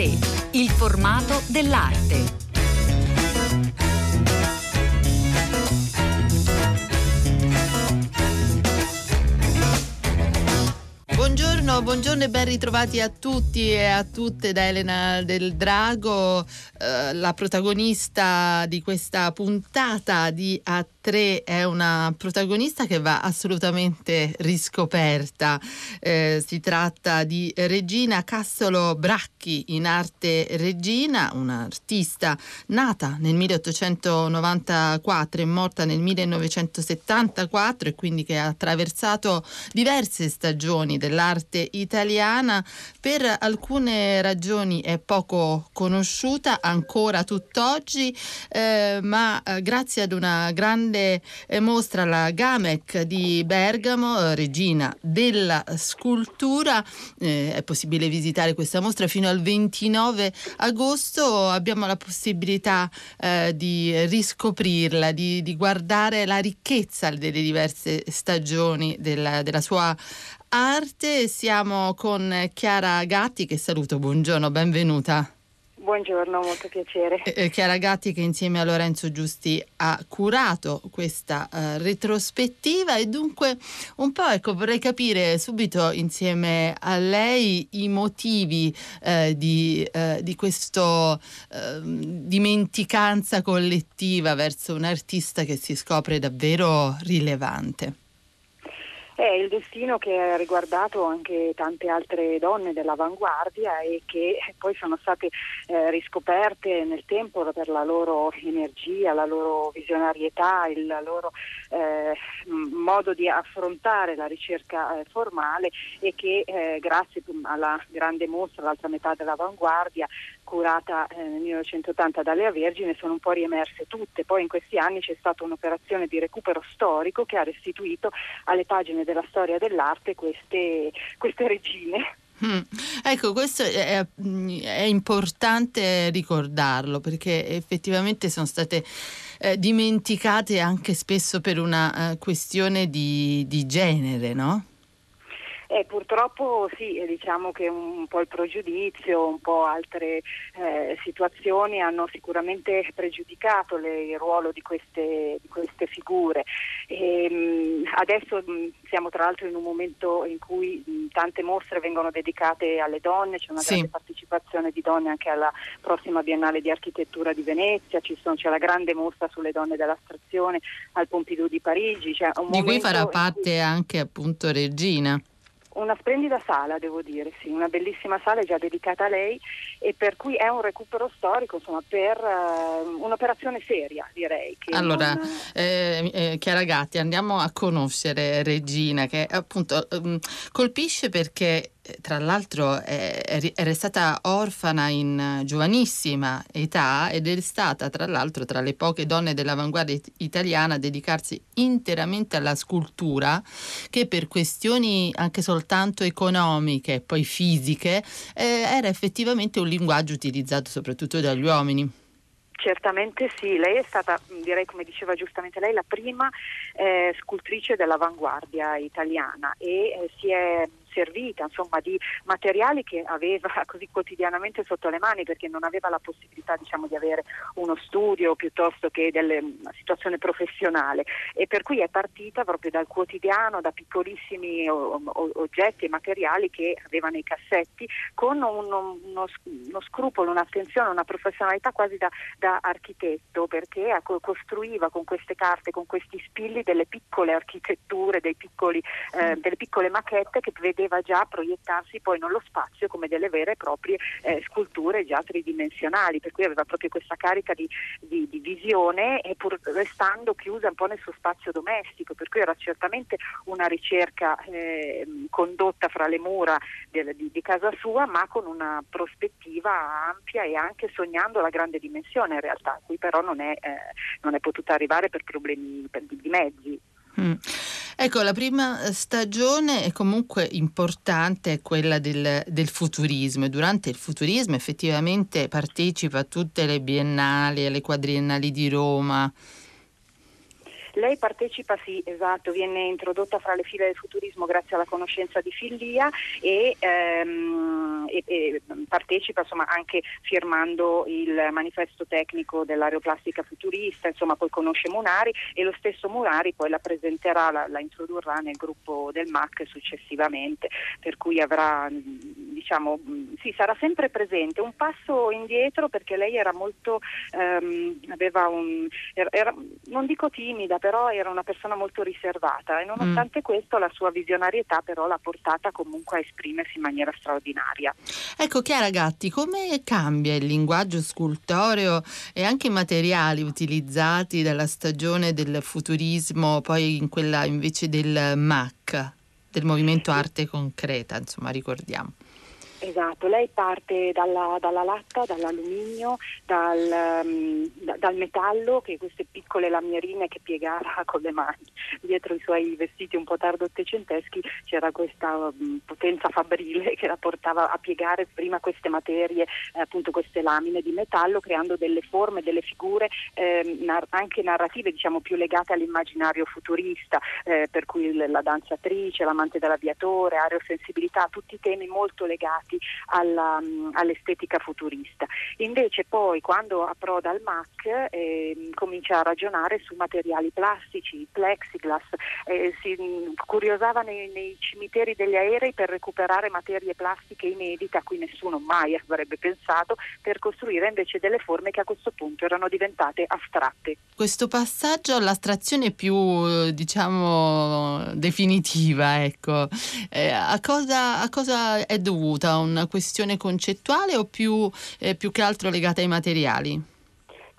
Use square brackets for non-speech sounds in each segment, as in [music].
3. Il formato dell'arte. Buongiorno, buongiorno e ben ritrovati a tutti e a tutte da Elena del Drago, eh, la protagonista di questa puntata di A 3 è una protagonista che va assolutamente riscoperta. Eh, si tratta di Regina Cassolo Bracchi, in arte Regina, un'artista nata nel 1894 e morta nel 1974 e quindi che ha attraversato diverse stagioni dell'arte italiana. Per alcune ragioni è poco conosciuta ancora tutt'oggi, eh, ma eh, grazie ad una grande grande eh, mostra la Gamec di Bergamo, eh, regina della scultura. Eh, è possibile visitare questa mostra fino al 29 agosto. Abbiamo la possibilità eh, di riscoprirla, di, di, guardare la ricchezza delle diverse stagioni della, della sua arte. Siamo con Chiara Gatti che saluto, buongiorno, benvenuta. Buongiorno, molto piacere. Eh, Chiara Gatti che insieme a Lorenzo Giusti ha curato questa uh, retrospettiva e dunque un po' ecco vorrei capire subito insieme a lei i motivi uh, di, uh, di questa ehm, dimenticanza collettiva verso un artista che si scopre davvero rilevante. È il destino che ha riguardato anche tante altre donne dell'avanguardia e che poi sono state eh, riscoperte nel tempo per la loro energia, la loro visionarietà, il loro eh, modo di affrontare la ricerca eh, formale e che eh, grazie alla grande mostra, l'altra metà dell'avanguardia, curata eh, nel 1980 dalle Vergine sono un po' riemerse tutte. Poi in questi anni c'è stata un'operazione di recupero storico che ha restituito alle pagine della storia dell'arte queste, queste regine. Mm. Ecco, questo è, è, importante ricordarlo perché effettivamente sono state eh, dimenticate anche spesso per una uh, questione di, di genere, no? Eh, purtroppo sì, diciamo che un po' il pregiudizio, un po' altre eh, situazioni hanno sicuramente pregiudicato le, il ruolo di queste, di queste figure. E, ehm, mh, adesso mh, siamo tra l'altro in un momento in cui mh, tante mostre vengono dedicate alle donne, c'è una sì. grande partecipazione di donne anche alla prossima Biennale di Architettura di Venezia, son, c'è la grande mostra sulle donne dell'astrazione al Pompidou di Parigi. Cioè di cui farà parte cui... anche appunto Regina. Una splendida sala, devo dire, sì, una bellissima sala già dedicata a lei e per cui è un recupero storico, insomma, per uh, un'operazione seria, direi. allora, non... eh, eh, Chiara Gatti, andiamo a conoscere Regina, che appunto um, colpisce perché tra l'altro era stata orfana in giovanissima età ed è stata tra l'altro tra le poche donne dell'avanguardia italiana a dedicarsi interamente alla scultura che per questioni anche soltanto economiche e poi fisiche eh, era effettivamente un linguaggio utilizzato soprattutto dagli uomini. Certamente sì, lei è stata, direi come diceva giustamente lei, la prima eh, scultrice dell'avanguardia italiana e eh, si è servita insomma, di materiali che aveva [laughs] così quotidianamente sotto le mani perché non aveva la possibilità diciamo, di avere uno studio piuttosto che delle, una situazione professionale. E per cui è partita proprio dal quotidiano, da piccolissimi o, o, oggetti e materiali che aveva nei cassetti con uno, uno, uno scrupolo, un'attenzione, una professionalità quasi da, da architetto perché costruiva con queste carte, con questi spilli delle piccole architetture, piccoli, eh, delle piccole macchette che vedevano vedeva già proiettarsi poi nello spazio come delle vere e proprie eh, sculture già tridimensionali, per cui aveva proprio questa carica di, di, di, visione e pur restando chiusa un po' nel suo spazio domestico, per cui era certamente una ricerca eh, condotta fra le mura del, di, di, casa sua, ma con una prospettiva ampia e anche sognando la grande dimensione in realtà, a cui però non è, eh, non è potuta arrivare per problemi per, di mezzi. Mm. Ecco, la prima stagione è comunque importante, è quella del, del, futurismo durante il futurismo effettivamente partecipa a tutte le biennali, alle quadriennali di Roma. Lei partecipa, sì, esatto, viene introdotta fra le file del futurismo grazie alla conoscenza di Fillia e, ehm, e, e partecipa insomma, anche firmando il manifesto tecnico dell'aeroplastica futurista, insomma poi conosce Munari e lo stesso Munari poi la presenterà, la, la introdurrà nel gruppo del MAC successivamente, per cui avrà diciamo, sì, sarà sempre presente, un passo indietro perché lei era molto, ehm, aveva un, era, non dico timida, però era una persona molto riservata e nonostante mm. questo la sua visionarietà però l'ha portata comunque a esprimersi in maniera straordinaria. Ecco Chiara Gatti, come cambia il linguaggio scultoreo e anche i materiali utilizzati dalla stagione del futurismo, poi in quella invece del MAC, del movimento arte concreta, insomma ricordiamo. Esatto, lei parte dalla, dalla latta, dall'alluminio, dal, um, da, dal, metallo, che queste piccole lamierine che piegava [laughs] con le mani. Dietro i suoi vestiti un po' tardo ottocenteschi c'era questa um, potenza fabbrile [laughs] che la portava a piegare prima queste materie, eh, appunto queste lamine di metallo, creando delle forme, delle figure eh, nar- anche narrative, diciamo più legate all'immaginario futurista, eh, per cui la danzatrice, l'amante dell'aviatore, aerosensibilità, tutti temi molto legati legati alla, mm, all'estetica futurista. Invece poi quando approda al MAC eh, comincia a ragionare su materiali plastici, plexiglass, eh, si mm, curiosava nei, nei, cimiteri degli aerei per recuperare materie plastiche inedite a cui nessuno mai avrebbe pensato per costruire invece delle forme che a questo punto erano diventate astratte. Questo passaggio all'astrazione più diciamo definitiva, ecco, eh, a, cosa, a cosa è dovuta? Una questione concettuale o più, eh, più che altro legata ai materiali?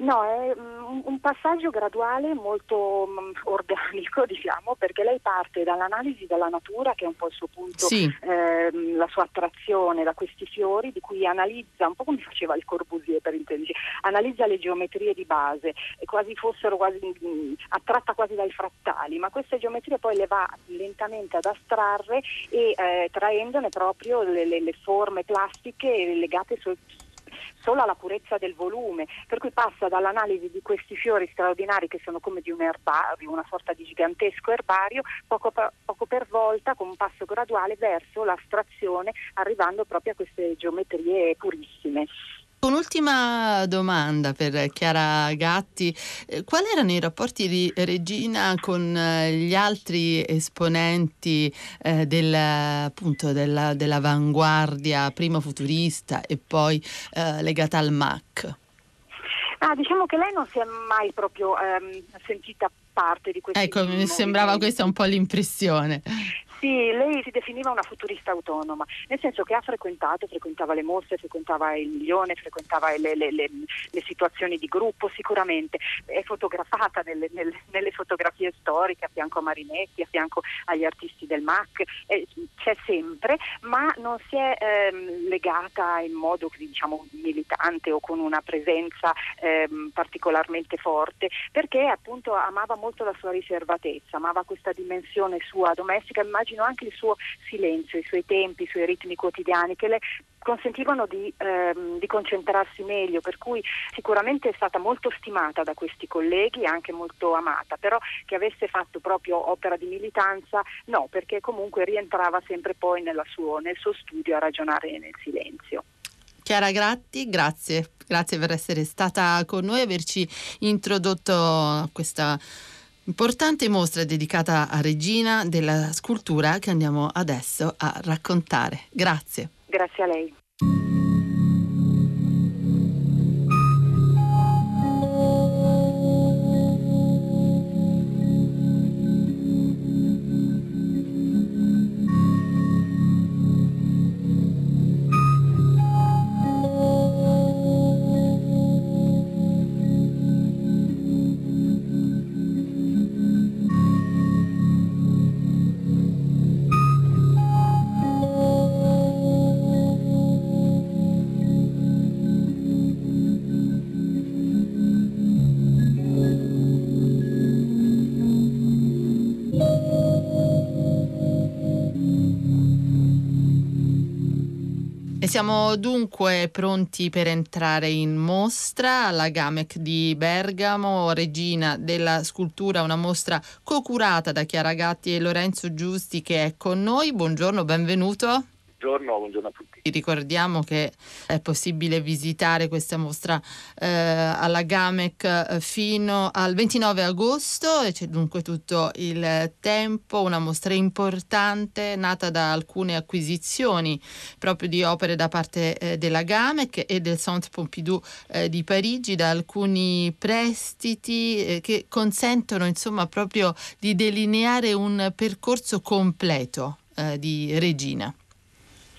No, è mm, un passaggio graduale molto mm, organico, [laughs] diciamo, perché lei parte dall'analisi della natura, che è un po' il suo punto, sì. ehm, la sua attrazione da questi fiori, di cui analizza, un po' come faceva il Corbusier per intenderci, analizza le geometrie di base, quasi fossero quasi, mh, mm, attratta quasi dai frattali, ma queste geometrie poi le va lentamente ad astrarre e eh, traendone proprio le, le, le forme plastiche legate su, solo alla purezza del volume, per cui passa dall'analisi di questi fiori straordinari che sono come di un erbario, una sorta di gigantesco erbario, poco per, poco per volta, con un passo graduale verso l'astrazione, arrivando proprio a queste geometrie purissime. Un'ultima domanda per Chiara Gatti. Eh, quali erano i rapporti di Regina con eh, gli altri esponenti eh, del, appunto, della, dell'avanguardia, prima futurista e poi eh, legata al MAC? Ah, diciamo che lei non si è mai proprio ehm, sentita parte di questo. Ecco, mi sembrava questa un po' l'impressione. Sì, lei si definiva una futurista autonoma, nel senso che ha frequentato, frequentava le mostre, frequentava il milione, frequentava le, le, le, le situazioni di gruppo sicuramente, è fotografata nelle, nelle, nelle, fotografie storiche a fianco a Marinetti, a fianco agli artisti del MAC, eh, c'è sempre, ma non si è ehm, legata in modo diciamo, militante o con una presenza ehm, particolarmente forte, perché appunto amava molto la sua riservatezza, amava questa dimensione sua domestica, immagino immagino anche il suo silenzio, i suoi tempi, i suoi ritmi quotidiani che le consentivano di, ehm, di, concentrarsi meglio, per cui sicuramente è stata molto stimata da questi colleghi e anche molto amata, però che avesse fatto proprio opera di militanza no, perché comunque rientrava sempre poi suo, nel suo studio a ragionare nel silenzio. Chiara Gratti, grazie, grazie per essere stata con noi e averci introdotto questa Importante mostra dedicata a Regina della scultura che andiamo adesso a raccontare. Grazie. Grazie a lei. Siamo dunque pronti per entrare in mostra alla Gamec di Bergamo, regina della scultura, una mostra co-curata da Chiara Gatti e Lorenzo Giusti che è con noi. Buongiorno, benvenuto. Buongiorno, buongiorno a tutti. Ricordiamo che è possibile visitare questa mostra eh, alla Gamec eh, fino al 29 agosto e c'è dunque tutto il tempo, una mostra importante nata da alcune acquisizioni proprio di opere da parte eh, della Gamec e del Centre Pompidou eh, di Parigi, da alcuni prestiti eh, che consentono insomma proprio di delineare un percorso completo eh, di Regina.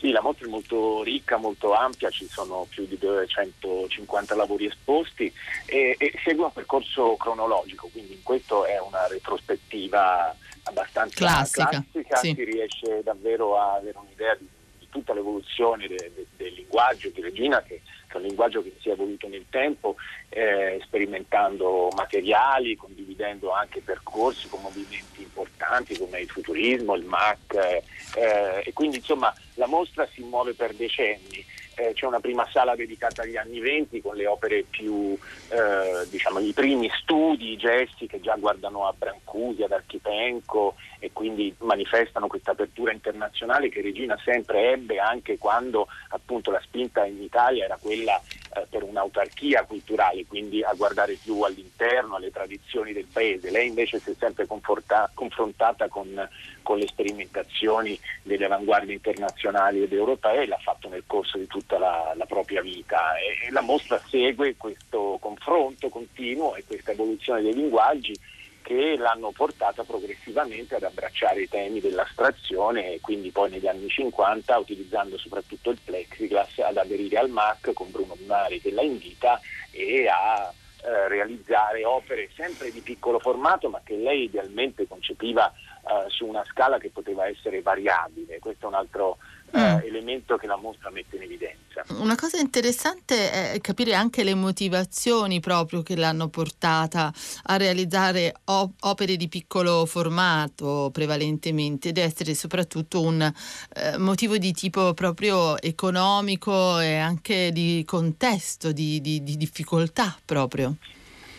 Sì, la mostra è molto ricca, molto ampia, ci sono più di 250 lavori esposti e, e segue un percorso cronologico, quindi in questo è una retrospettiva abbastanza classica, classica sì. si riesce davvero a avere un'idea di, di tutta l'evoluzione de, de, del linguaggio di Regina che è un linguaggio che si è evoluto nel tempo, eh, sperimentando materiali, condividendo anche percorsi con movimenti importanti come il futurismo, il MAC eh, e quindi insomma la mostra si muove per decenni. Eh, c'è una prima sala dedicata agli anni venti con le opere più, eh, diciamo, i primi studi, i gesti che già guardano a Brancusi, ad Archipenco e quindi manifestano questa apertura internazionale che Regina sempre ebbe anche quando appunto la spinta in Italia era quella eh, per un'autarchia culturale, quindi a guardare più all'interno, alle tradizioni del paese. Lei invece si è sempre confrontata con, con, le sperimentazioni delle avanguardie internazionali ed europee, l'ha fatto nel corso di tutta la, la propria vita e, e la mostra segue questo confronto continuo e questa evoluzione dei linguaggi che l'hanno portata progressivamente ad abbracciare i temi dell'astrazione e quindi poi negli anni 50, utilizzando soprattutto il plexiglass, ad aderire al MAC con Bruno Binari che la invita e a eh, realizzare opere sempre di piccolo formato ma che lei idealmente concepiva eh, su una scala che poteva essere variabile. Questo è un altro eh, mm. elemento che la mostra mette in evidenza. Una cosa interessante è capire anche le motivazioni proprio che l'hanno portata a realizzare op- opere di piccolo formato prevalentemente ed essere soprattutto un eh, motivo di tipo proprio economico e anche di contesto, di, di, di difficoltà proprio.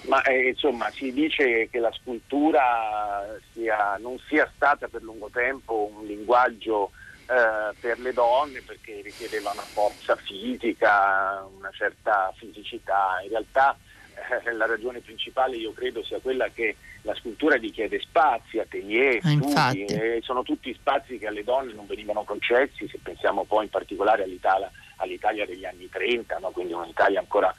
Ma eh, insomma si dice che la scultura sia, non sia stata per lungo tempo un linguaggio eh, per le donne perché richiedeva una forza fisica, una certa fisicità. In realtà eh, la ragione principale io credo sia quella che la scultura richiede spazi, atelier, ah, studi, e sono tutti spazi che alle donne non venivano concessi, se pensiamo poi in particolare all'Italia, all'Italia degli anni 30, no? quindi un'Italia ancora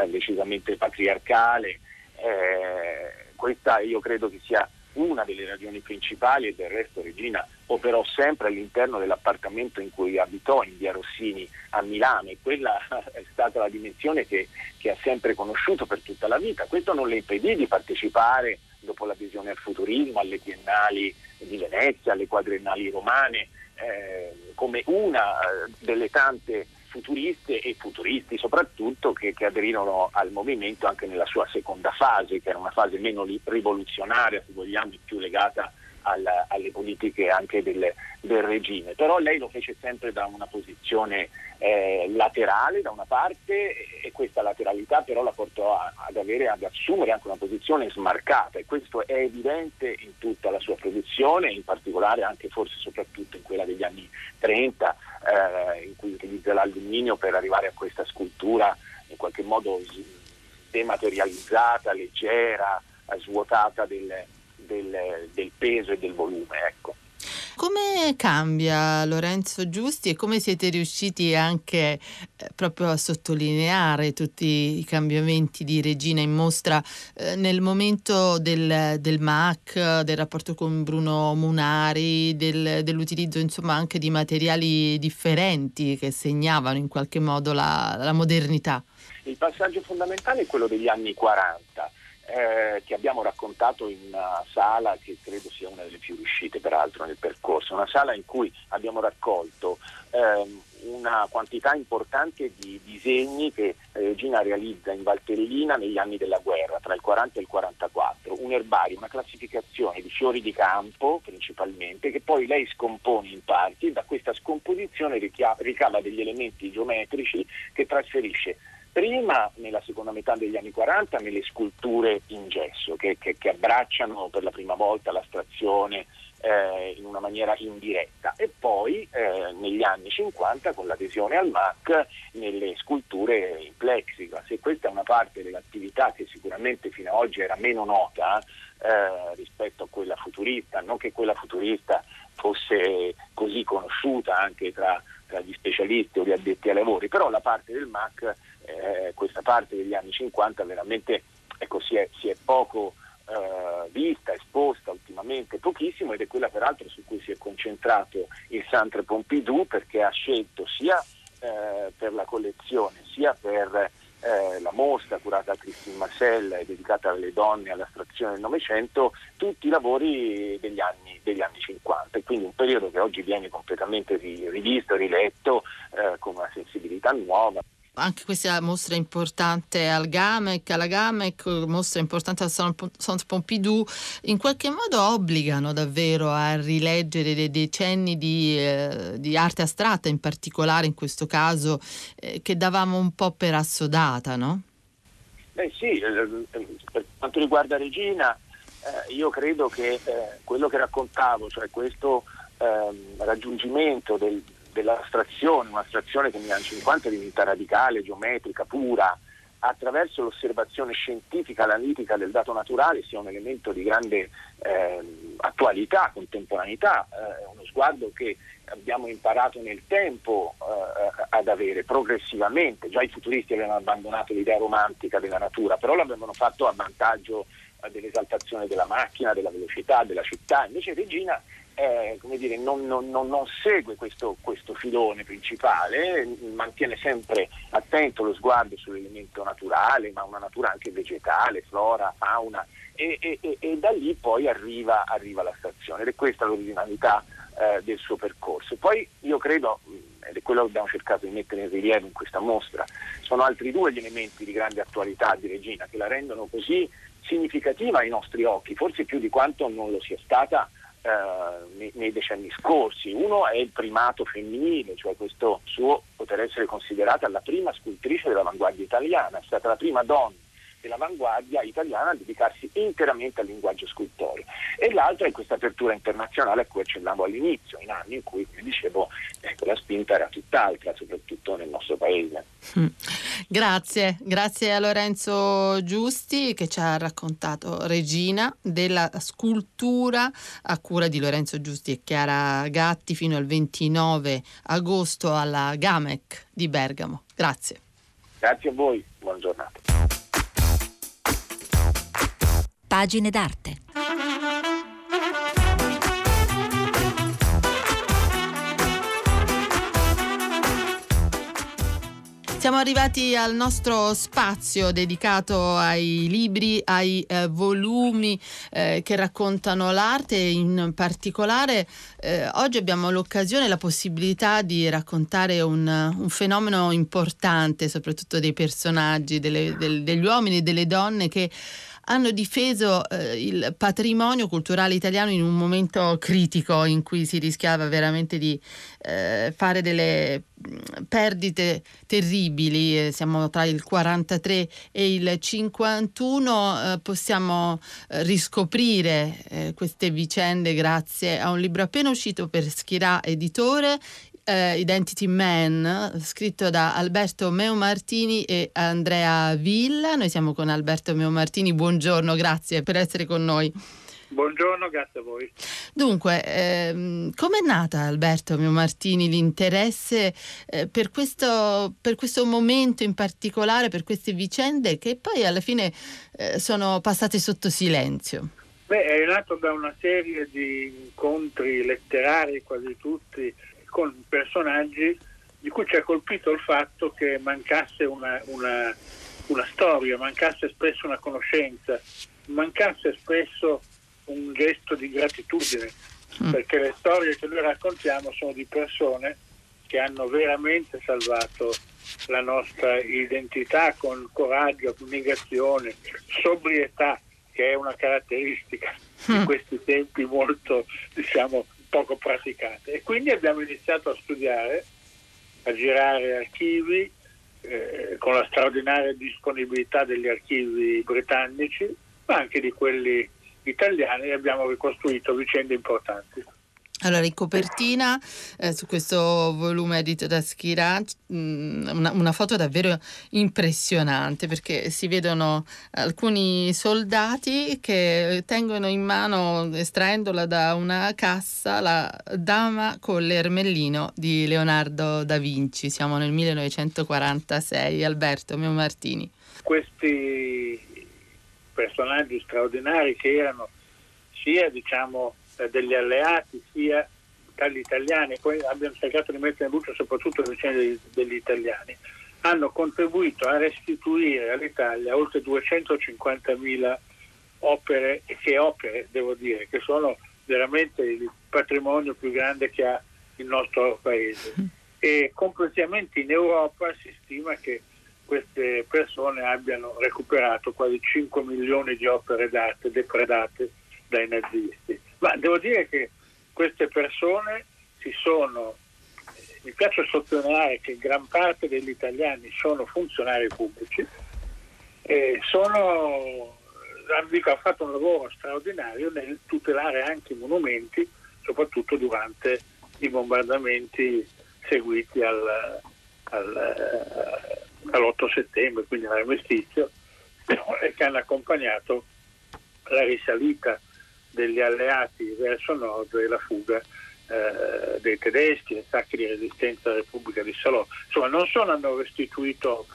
eh, decisamente patriarcale. Eh, questa io credo che sia una delle ragioni principali e del resto Regina operò sempre all'interno dell'appartamento in cui abitò in via Rossini a Milano e quella è stata la dimensione che, che ha sempre conosciuto per tutta la vita. Questo non le impedì di partecipare dopo l'adesione al futurismo, alle biennali di Venezia, alle quadriennali romane, eh, come una eh, delle tante futuriste e futuristi soprattutto che, che, aderirono al movimento anche nella sua seconda fase, che era una fase meno rivoluzionaria, se vogliamo, più legata al, alle politiche anche del, del, regime. Però lei lo fece sempre da una posizione eh, laterale da una parte e questa lateralità però la portò a, ad, avere, ad assumere anche una posizione smarcata e questo è evidente in tutta la sua produzione, in particolare anche forse soprattutto in quella degli anni 30 eh, in cui utilizza l'alluminio per arrivare a questa scultura in qualche modo dematerializzata, leggera, svuotata del, del, del peso e del volume. Ecco. Come cambia Lorenzo Giusti e come siete riusciti anche eh, proprio a sottolineare tutti i cambiamenti di Regina in mostra eh, nel momento del, del, MAC, del rapporto con Bruno Munari, del, dell'utilizzo insomma anche di materiali differenti che segnavano in qualche modo la, la modernità? Il passaggio fondamentale è quello degli anni 40 eh, che abbiamo raccontato in una sala che credo sia una delle più riuscite peraltro nel percorso, una sala in cui abbiamo raccolto ehm, una quantità importante di disegni che Regina realizza in Valtellina negli anni della guerra, tra il 40 e il 44, un erbario, una classificazione di fiori di campo principalmente, che poi lei scompone in parti e da questa scomposizione ricava degli elementi geometrici che trasferisce prima nella seconda metà degli anni 40 nelle sculture in gesso che, che, che abbracciano per la prima volta l'astrazione eh, in una maniera indiretta. E poi eh, negli anni 50 con l'adesione al MAC nelle sculture in plexiglass e questa è una parte dell'attività che sicuramente fino ad oggi era meno nota eh, rispetto a quella futurista, non che quella futurista fosse così conosciuta anche tra, tra gli specialisti o gli addetti ai lavori, però la parte del MAC eh, questa parte degli anni 50 veramente ecco, si, è, si, è, poco eh, vista, esposta ultimamente pochissimo ed è quella peraltro su cui si è concentrato il Centre Pompidou perché ha scelto sia eh, per la collezione sia per eh, la mostra curata da Christine Marcel e dedicata alle donne all'astrazione del Novecento, tutti i lavori degli anni, degli anni, 50 e quindi un periodo che oggi viene completamente rivisto, riletto eh, con una sensibilità nuova anche questa mostra importante al GAMEC, alla GAMEC, mostra importante al Centre Pompidou, in qualche modo obbligano davvero a rileggere dei decenni di, eh, di arte astratta, in particolare in questo caso, eh, che davamo un po' per assodata, no? Beh sì, eh, per quanto riguarda Regina, eh, io credo che eh, quello che raccontavo, cioè questo ehm, raggiungimento del, dell'astrazione, un'astrazione che negli anni 50 diventa radicale, geometrica, pura, attraverso l'osservazione scientifica, analitica del dato naturale sia un elemento di grande eh, attualità, contemporaneità, eh, uno sguardo che abbiamo imparato nel tempo eh, ad avere progressivamente. Già i futuristi avevano abbandonato l'idea romantica della natura, però l'avevano fatto a vantaggio eh, dell'esaltazione della macchina, della velocità, della città. Invece Regina eh, dire, non, non, non, segue questo, questo, filone principale, mantiene sempre attento lo sguardo sull'elemento naturale, ma una natura anche vegetale, flora, fauna, e, e, e da lì poi arriva, arriva, la stazione ed è questa l'originalità eh, del suo percorso. Poi io credo, ed è quello che abbiamo cercato di mettere in rilievo in questa mostra, sono altri due gli elementi di grande attualità di Regina che la rendono così significativa ai nostri occhi, forse più di quanto non lo sia stata eh, nei, decenni scorsi. Uno è il primato femminile, cioè questo suo poter essere considerata la prima scultrice dell'avanguardia italiana, è stata la prima donna dell'avanguardia italiana a dedicarsi interamente al linguaggio scultoreo. E l'altra è questa apertura internazionale a cui accennavo all'inizio, in anni in cui, come dicevo, ecco, la spinta era tutt'altra, soprattutto nel nostro paese. Mm. Grazie, grazie a Lorenzo Giusti che ci ha raccontato Regina della scultura a cura di Lorenzo Giusti e Chiara Gatti fino al 29 agosto alla GAMEC di Bergamo. Grazie. Grazie a voi, buona giornata. Pagine d'arte. Siamo arrivati al nostro spazio dedicato ai libri, ai eh, volumi eh, che raccontano l'arte. In particolare eh, oggi abbiamo l'occasione e la possibilità di raccontare un, un fenomeno importante, soprattutto dei personaggi, delle, del, degli uomini e delle donne che hanno difeso eh, il patrimonio culturale italiano in un momento critico in cui si rischiava veramente di eh, fare delle mm, perdite terribili, siamo tra il 43 e il 51, eh, possiamo eh, riscoprire eh, queste vicende grazie a un libro appena uscito per Schirà Editore, eh, Identity Man, scritto da Alberto Meo Martini e Andrea Villa. Noi siamo con Alberto Meo Martini, buongiorno, grazie per essere con noi. Buongiorno, grazie a voi. Dunque, ehm, com'è nata Alberto Mio Martini l'interesse eh, per, questo, per, questo, momento in particolare, per queste vicende che poi alla fine eh, sono passate sotto silenzio? Beh, è nato da una serie di incontri letterari, quasi tutti, con personaggi di cui ci ha colpito il fatto che mancasse una, una una storia, mancasse spesso una conoscenza, mancasse spesso un gesto di gratitudine, mm. perché le storie che noi raccontiamo sono di persone che hanno veramente salvato la nostra identità con coraggio, abnegazione, sobrietà, che è una caratteristica mm. di questi tempi molto, diciamo, poco praticate. E quindi abbiamo iniziato a studiare, a girare archivi, eh, con la straordinaria disponibilità degli archivi britannici, ma anche di quelli italiani, e abbiamo ricostruito vicende importanti. Allora, in copertina eh, su questo volume edito da Schira, mm, una, una, foto davvero impressionante perché si vedono alcuni soldati che tengono in mano, estraendola da una cassa, la Dama con l'ermellino di Leonardo da Vinci. Siamo nel 1946. Alberto Mio Martini. Questi personaggi straordinari che erano sia, diciamo, degli alleati sia dagli italiani, poi abbiamo cercato di mettere in luce soprattutto le vicende degli italiani, hanno contribuito a restituire all'Italia oltre 250.000 opere, che opere devo dire, che sono veramente il patrimonio più grande che ha il nostro paese. E complessivamente in Europa si stima che queste persone abbiano recuperato quasi 5 milioni di opere d'arte depredate dai nazisti. Ma devo dire che queste persone si sono, mi piace sottolineare che gran parte degli italiani sono funzionari pubblici e sono, dico, hanno fatto un lavoro straordinario nel tutelare anche i monumenti, soprattutto durante i bombardamenti seguiti al, al, all'8 settembre, quindi all'armistizio, e che hanno accompagnato la risalita degli alleati verso nord e la fuga eh, dei tedeschi, gli attacchi di resistenza alla Repubblica di Salò. Insomma, non solo hanno restituito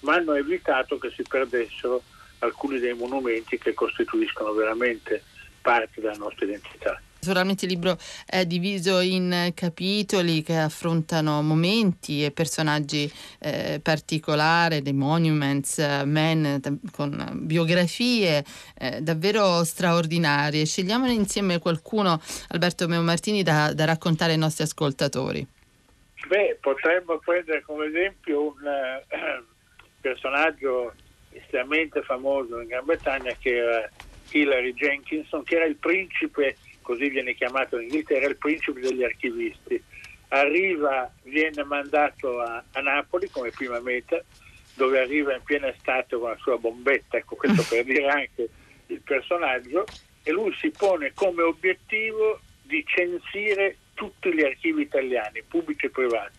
ma hanno evitato che si perdessero alcuni dei monumenti che costituiscono veramente parte della nostra identità. Naturalmente il libro è diviso in capitoli che affrontano momenti e personaggi eh, particolari, dei monuments, eh, men con biografie eh, davvero straordinarie. Scegliamone insieme qualcuno, Alberto Meo Martini, da, da raccontare ai nostri ascoltatori. Beh, potremmo prendere come esempio un eh, [clears throat] personaggio estremamente famoso in Gran Bretagna che era Hillary Jenkinson, che era il principe così viene chiamato in Inghilterra, il principe degli archivisti. Arriva, viene mandato a, a Napoli come prima meta, dove arriva in piena estate con la sua bombetta, ecco questo per [laughs] dire anche il personaggio, e lui si pone come obiettivo di censire tutti gli archivi italiani, pubblici e privati.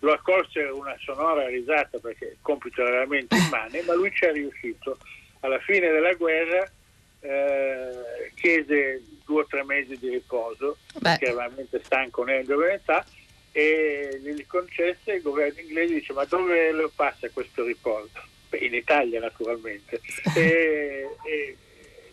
Lo accolse una sonora risata perché il compito era veramente [laughs] immane, ma lui ci è riuscito. Alla fine della guerra eh, chiese due o tre mesi di riposo, Beh. perché era veramente stanco nella gioventà, e gli concesse il governo inglese dice ma dove lo passa questo riposo? Beh, in Italia naturalmente. e, e,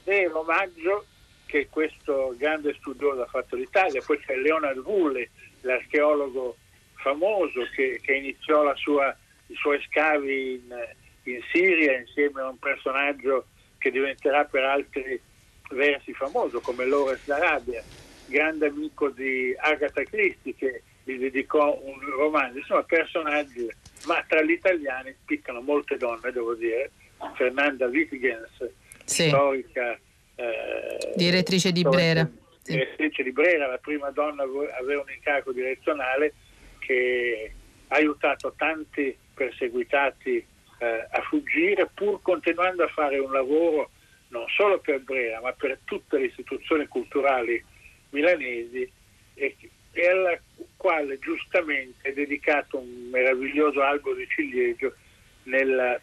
ed è l'omaggio che questo grande studioso ha fatto l'Italia, poi c'è Leonard Woolley, l'archeologo famoso che, che iniziò sua, i suoi scavi in, in Siria insieme a un personaggio che diventerà per altri versi famoso come Lawrence d'Arabia, grande amico di Agatha Christie che gli dedicò un romanzo, insomma personaggi, ma tra gli italiani spiccano molte donne, devo dire, Fernanda Wittgens, sì. storica eh, direttrice di Brera. Direttrice di Brera, la prima donna aveva un incarico direzionale che ha aiutato tanti perseguitati eh, a fuggire pur continuando a fare un lavoro non solo per Brera ma per tutte le istituzioni culturali milanesi e, e alla quale giustamente è dedicato un meraviglioso albo di ciliegio nella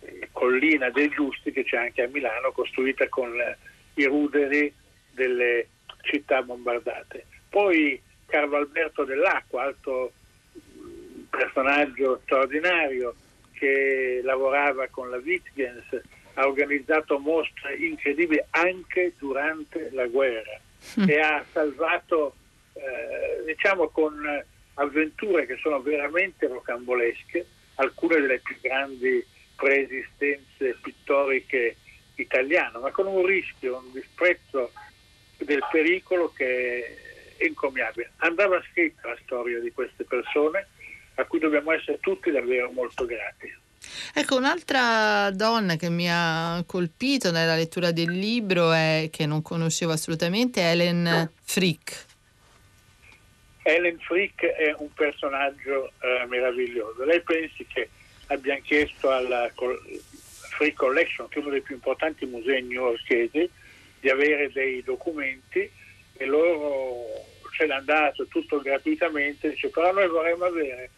eh, collina dei Giusti che c'è anche a Milano costruita con eh, i ruderi delle città bombardate. Poi Carlo Alberto dell'Acqua, altro mm, personaggio straordinario che lavorava con la Wittgens ha organizzato mostre incredibili anche durante la guerra mm. e ha salvato, eh, diciamo, con avventure che sono veramente rocambolesche, alcune delle più grandi preesistenze pittoriche italiane, ma con un rischio, un disprezzo del pericolo che è incommiabile. Andava scritta la storia di queste persone a cui dobbiamo essere tutti davvero molto grati. Ecco, un'altra donna che mi ha colpito nella lettura del libro e che non conoscevo assolutamente è Ellen Frick. Ellen Frick è un personaggio eh, meraviglioso. Lei pensi che abbiamo chiesto alla Frick Collection, che è uno dei più importanti musei newyorkesi, di avere dei documenti e loro ce l'hanno dato tutto gratuitamente, dice però noi vorremmo avere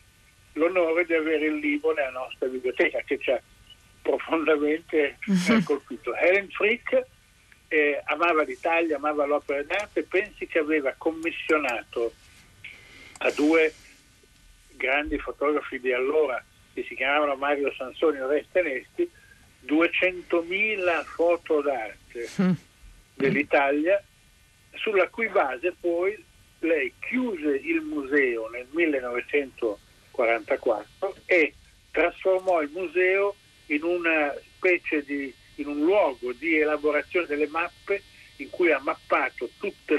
l'onore di avere il libro nella nostra biblioteca che ci ha profondamente uh-huh. colpito. Helen Frick eh, amava l'Italia, amava l'opera d'arte, pensi che aveva commissionato a due grandi fotografi di allora che si chiamavano Mario Sansoni e Oreste Nesti 200.000 foto d'arte mm. dell'Italia sulla cui base poi lei chiuse il museo nel 1944 e trasformò il museo in una specie di in un luogo di elaborazione delle mappe in cui ha mappato tutti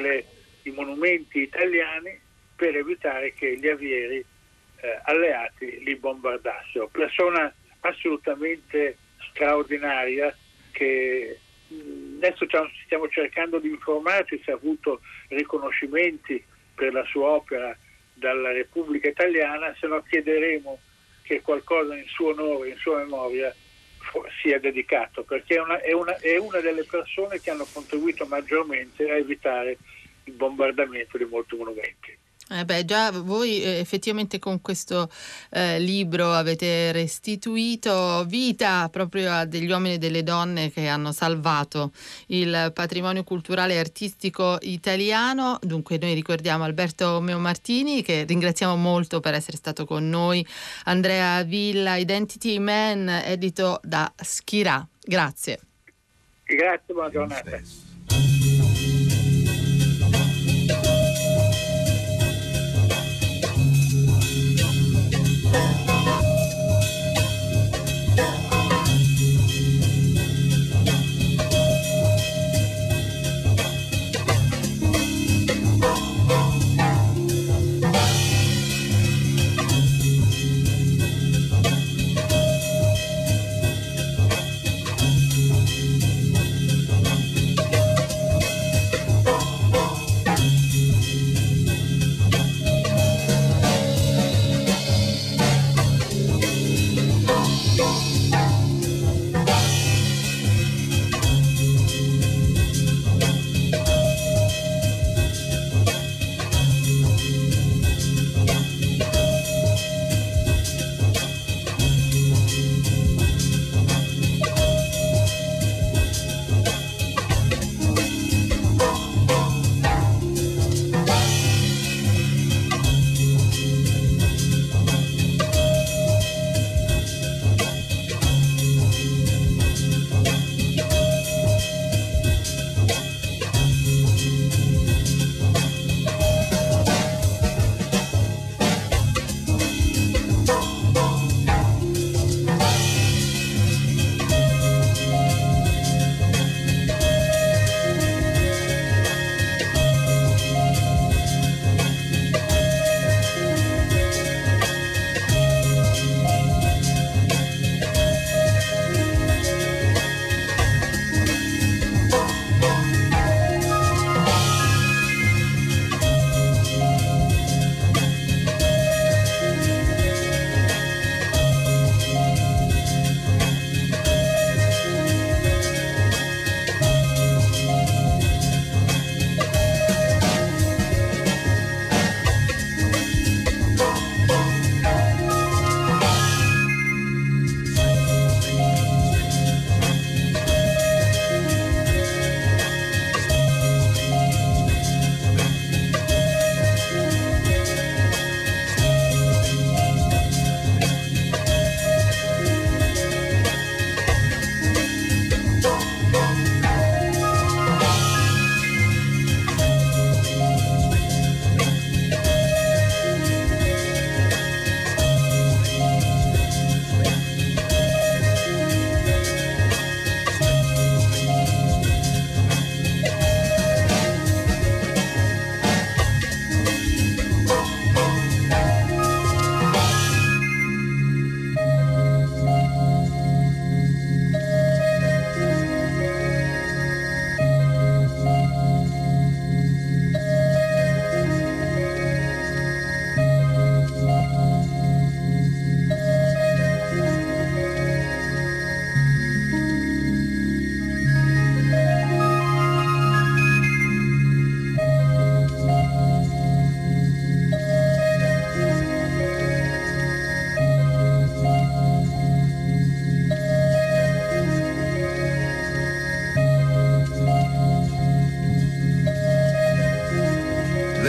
i monumenti italiani per evitare che gli avieri eh, alleati li bombardassero. Persona assolutamente straordinaria che adesso stiamo cercando di informarci se ha avuto riconoscimenti per la sua opera dalla Repubblica Italiana, se no chiederemo che qualcosa in suo onore, in sua memoria sia dedicato, perché è una, è, una, è una delle persone che hanno contribuito maggiormente a evitare il bombardamento di molti monumenti. Eh beh, già voi eh, effettivamente con questo eh, libro avete restituito vita proprio a degli uomini e delle donne che hanno salvato il patrimonio culturale e artistico italiano. Dunque noi ricordiamo Alberto Meo Martini che ringraziamo molto per essere stato con noi, Andrea Villa, Identity Man, edito da Schirà. Grazie. Grazie, buona giornata.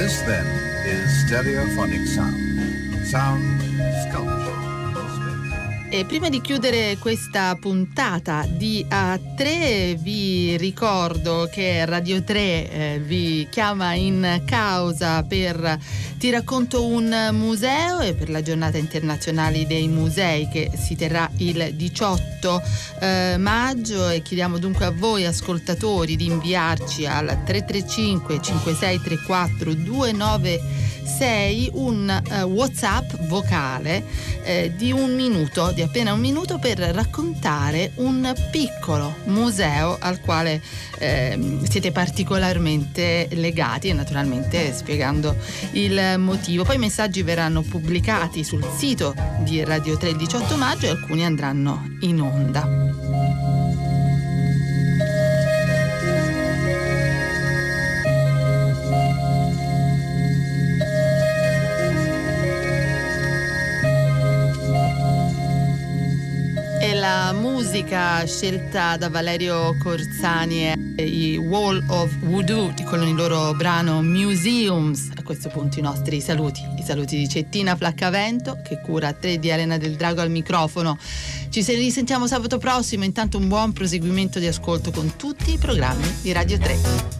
This, then, is stereophonic sound. Sound E prima di chiudere questa puntata di A3 vi ricordo che Radio 3 eh, vi chiama in causa per Ti racconto un museo e per la giornata internazionale dei musei che si terrà il 18 eh, maggio. E chiediamo dunque a voi ascoltatori di inviarci al 335 5634 296 un uh, WhatsApp vocale eh, di un minuto di appena un minuto per raccontare un piccolo museo al quale eh, siete particolarmente legati e naturalmente spiegando il motivo. Poi i messaggi verranno pubblicati sul sito di Radio 3 il 18 maggio e alcuni andranno in onda. Musica scelta da Valerio Corzani e i Wall of Voodoo con il loro brano Museums. A questo punto i nostri saluti, i saluti di Cettina Flaccavento che cura 3 di Elena del Drago al microfono. Ci risentiamo sabato prossimo, intanto un buon proseguimento di ascolto con tutti i programmi di Radio 3.